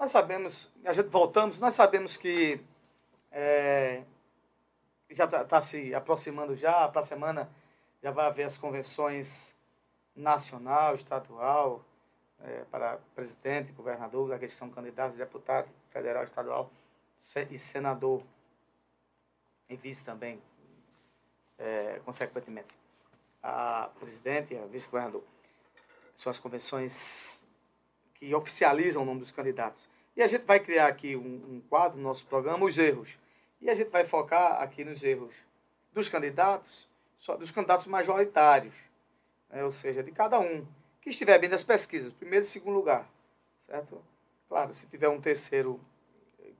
nós sabemos, a gente voltamos, nós sabemos que é, já está tá se aproximando já, para a semana já vai haver as convenções nacional, estadual, é, para presidente, governador, aqueles que são candidatos, deputado federal, estadual e senador e vice também, é, consequentemente. A presidente e a vice-governador. São as convenções que oficializam o nome dos candidatos. E a gente vai criar aqui um, um quadro no nosso programa, os erros. E a gente vai focar aqui nos erros dos candidatos, dos candidatos majoritários, né? ou seja, de cada um, que estiver bem das pesquisas, primeiro e segundo lugar, certo? Claro, se tiver um terceiro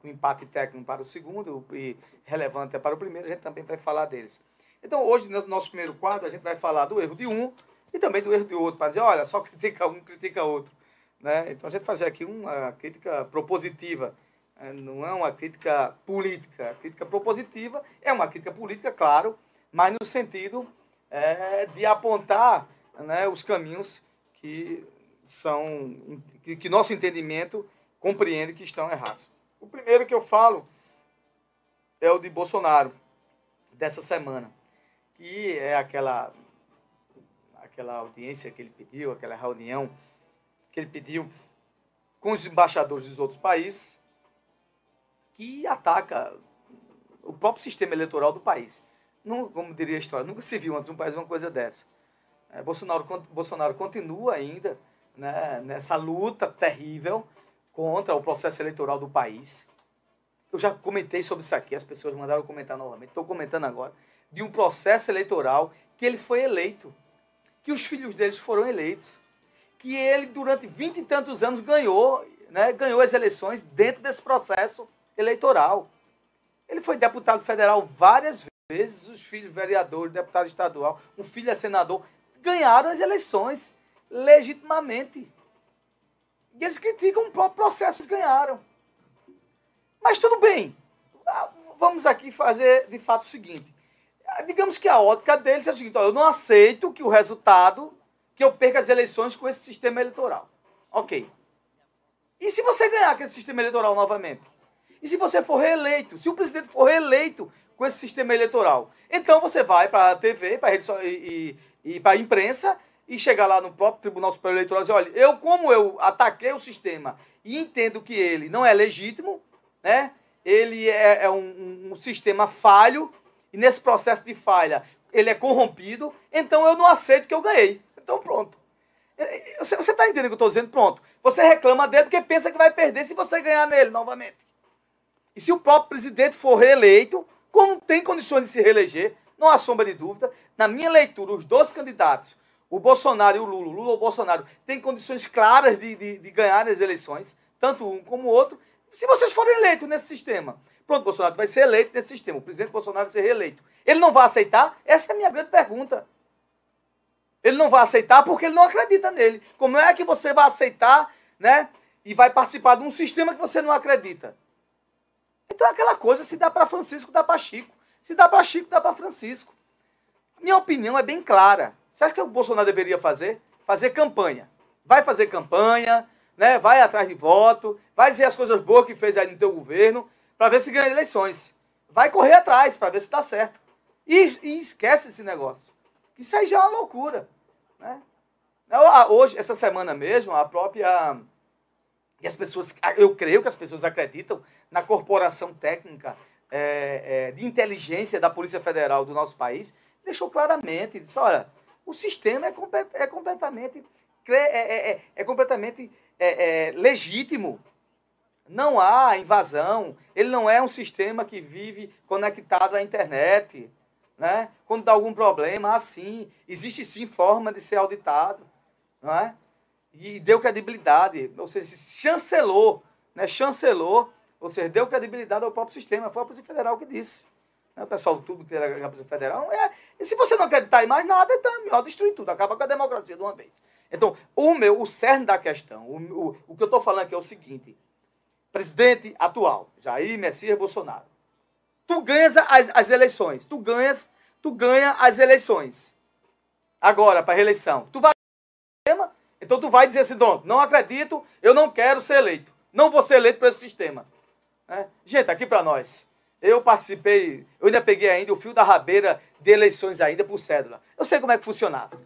com empate técnico para o segundo e relevante para o primeiro, a gente também vai falar deles. Então, hoje, no nosso primeiro quadro, a gente vai falar do erro de um e também do erro de outro, para dizer, olha, só critica um, critica outro. Né? Então, a gente fazer aqui uma crítica propositiva, né? não é uma crítica política. A crítica propositiva é uma crítica política, claro, mas no sentido é, de apontar né, os caminhos que são que, que nosso entendimento compreende que estão errados. O primeiro que eu falo é o de Bolsonaro, dessa semana, que é aquela, aquela audiência que ele pediu, aquela reunião que ele pediu com os embaixadores dos outros países, que ataca o próprio sistema eleitoral do país. Não, como diria a história, nunca se viu antes um país uma coisa dessa. É, Bolsonaro, Bolsonaro continua ainda né, nessa luta terrível contra o processo eleitoral do país. Eu já comentei sobre isso aqui, as pessoas mandaram comentar novamente, estou comentando agora, de um processo eleitoral que ele foi eleito, que os filhos deles foram eleitos, que ele, durante vinte e tantos anos, ganhou, né, ganhou as eleições dentro desse processo eleitoral. Ele foi deputado federal várias vezes, os filhos vereadores, deputado estadual, um filho é senador, ganharam as eleições legitimamente. E eles criticam o próprio processo, ganharam. Mas tudo bem. Ah, vamos aqui fazer de fato o seguinte. Digamos que a ótica deles é o seguinte: ó, eu não aceito que o resultado, que eu perca as eleições com esse sistema eleitoral. Ok. E se você ganhar aquele sistema eleitoral novamente? E se você for reeleito? Se o presidente for reeleito com esse sistema eleitoral? Então você vai para a TV rede, e, e, e para a imprensa e chegar lá no próprio Tribunal Superior Eleitoral e dizer, olha, eu como eu ataquei o sistema e entendo que ele não é legítimo, né? ele é, é um, um, sistema falho e nesse processo de falha ele é corrompido, então eu não aceito que eu ganhei. Então pronto. É, é, você está entendendo o que eu estou dizendo? Pronto. Você reclama dele porque pensa que vai perder se você ganhar nele novamente. E se o próprio presidente for reeleito, como tem condições de se reeleger, não há sombra de dúvida, na minha leitura, os dois candidatos o Bolsonaro e o Lula, Lula ou Bolsonaro, têm condições claras de, de, de ganhar as eleições, tanto um como o outro, se vocês forem eleitos nesse sistema. Pronto, Bolsonaro vai ser eleito nesse sistema. O presidente Bolsonaro vai ser reeleito. Ele não vai aceitar? Essa é a minha grande pergunta. Ele não vai aceitar porque ele não acredita nele. Como é que você vai aceitar, né? E vai participar de um sistema que você não acredita? Então é aquela coisa, se dá para Francisco, dá para Chico. Se dá para Chico, dá para Francisco. Minha opinião é bem clara. Você acha que o Bolsonaro deveria fazer? Fazer campanha. Vai fazer campanha, né? vai atrás de voto, vai dizer as coisas boas que fez aí no teu governo, para ver se ganha eleições. Vai correr atrás para ver se está certo. E, e, esquece esse negócio. Isso aí já é uma loucura. Né? Hoje, essa semana mesmo, a própria. E as pessoas, eu creio que as pessoas acreditam na corporação técnica é, é, de inteligência da Polícia Federal do nosso país, deixou claramente, disse, olha, o sistema é, é completamente, é, é, é, completamente é, é, legítimo. Não há invasão. Ele não é um sistema que vive conectado à internet. Né? Quando dá algum problema, assim, existe sim forma de ser auditado. Não é? E deu credibilidade, ou seja, chancelou, né? chancelou, ou seja, deu credibilidade ao próprio sistema. Foi a Polícia Federal que disse. Né? O pessoal tudo que era a Polícia Federal. É, e se você não acreditar em mais nada, então é melhor destruir tudo, acaba com a democracia de uma vez. Então, o meu, o cerne da questão, o, o, o que eu estou falando aqui é o seguinte: presidente atual, Jair Messias Bolsonaro, tu ganhas as, as eleições, tu ganhas, tu ganha as eleições. Agora, para reeleição, tu vai então tu vai dizer assim, não, não acredito, eu não quero ser eleito. Não vou ser eleito por esse sistema. Né? Gente, aqui para nós. Eu participei, eu ainda peguei ainda o fio da rabeira de eleições ainda por cédula. Eu sei como é que funcionava.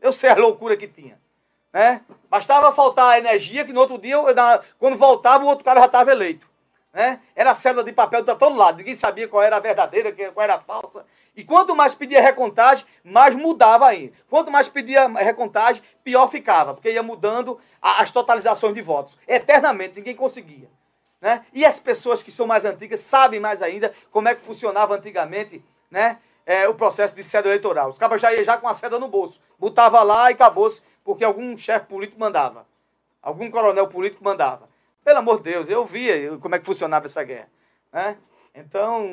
Eu sei a loucura que tinha. Né? Bastava faltar a energia que no outro dia, eu, quando voltava, o outro cara já estava eleito. Né? Era cédula de papel para todo lado. Ninguém sabia qual era a verdadeira, qual era a falsa. E quanto mais pedia recontagem, mais mudava ainda. Quanto mais pedia recontagem, pior ficava, porque ia mudando as totalizações de votos. Eternamente, ninguém conseguia. Né? E as pessoas que são mais antigas sabem mais ainda como é que funcionava antigamente né? É, o processo de cédula eleitoral. Os cabas já iam já com a cédula no bolso. Botava lá e acabou-se, porque algum chefe político mandava. Algum coronel político mandava. Pelo amor de Deus, eu via como é que funcionava essa guerra. Né? Então,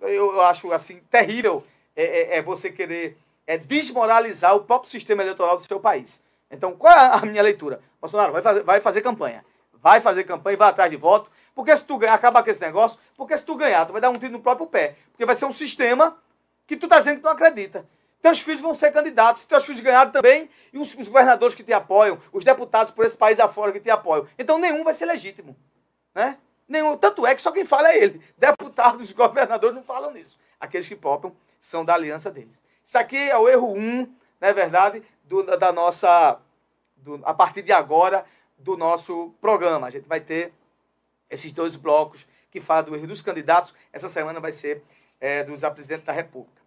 eu acho assim terrível é, é, é, você querer é, desmoralizar o próprio sistema eleitoral do seu país. Então, qual é a minha leitura? Bolsonaro vai fazer, vai fazer campanha. Vai fazer campanha vai atrás de voto. Porque se tu ganhar, acaba com esse negócio, porque se tu ganhar, tu vai dar um tiro no próprio pé. Porque vai ser um sistema que tu tá dizendo que tu não acredita. Teus filhos vão ser candidatos, teus filhos ganharam também, e os, os, governadores que te apoiam, os deputados por esse país afora que te apoiam. Então nenhum vai ser legítimo. Né? Nenhum, tanto é que só quem fala é ele. Deputados governadores não falam nisso. Aqueles que popam são da aliança deles. Isso aqui é o erro 1, um, não é verdade, do, da nossa. Do, a partir de agora, do nosso programa. A gente vai ter esses dois blocos que falam do erro dos candidatos. Essa semana vai ser é, dos presidentes da República.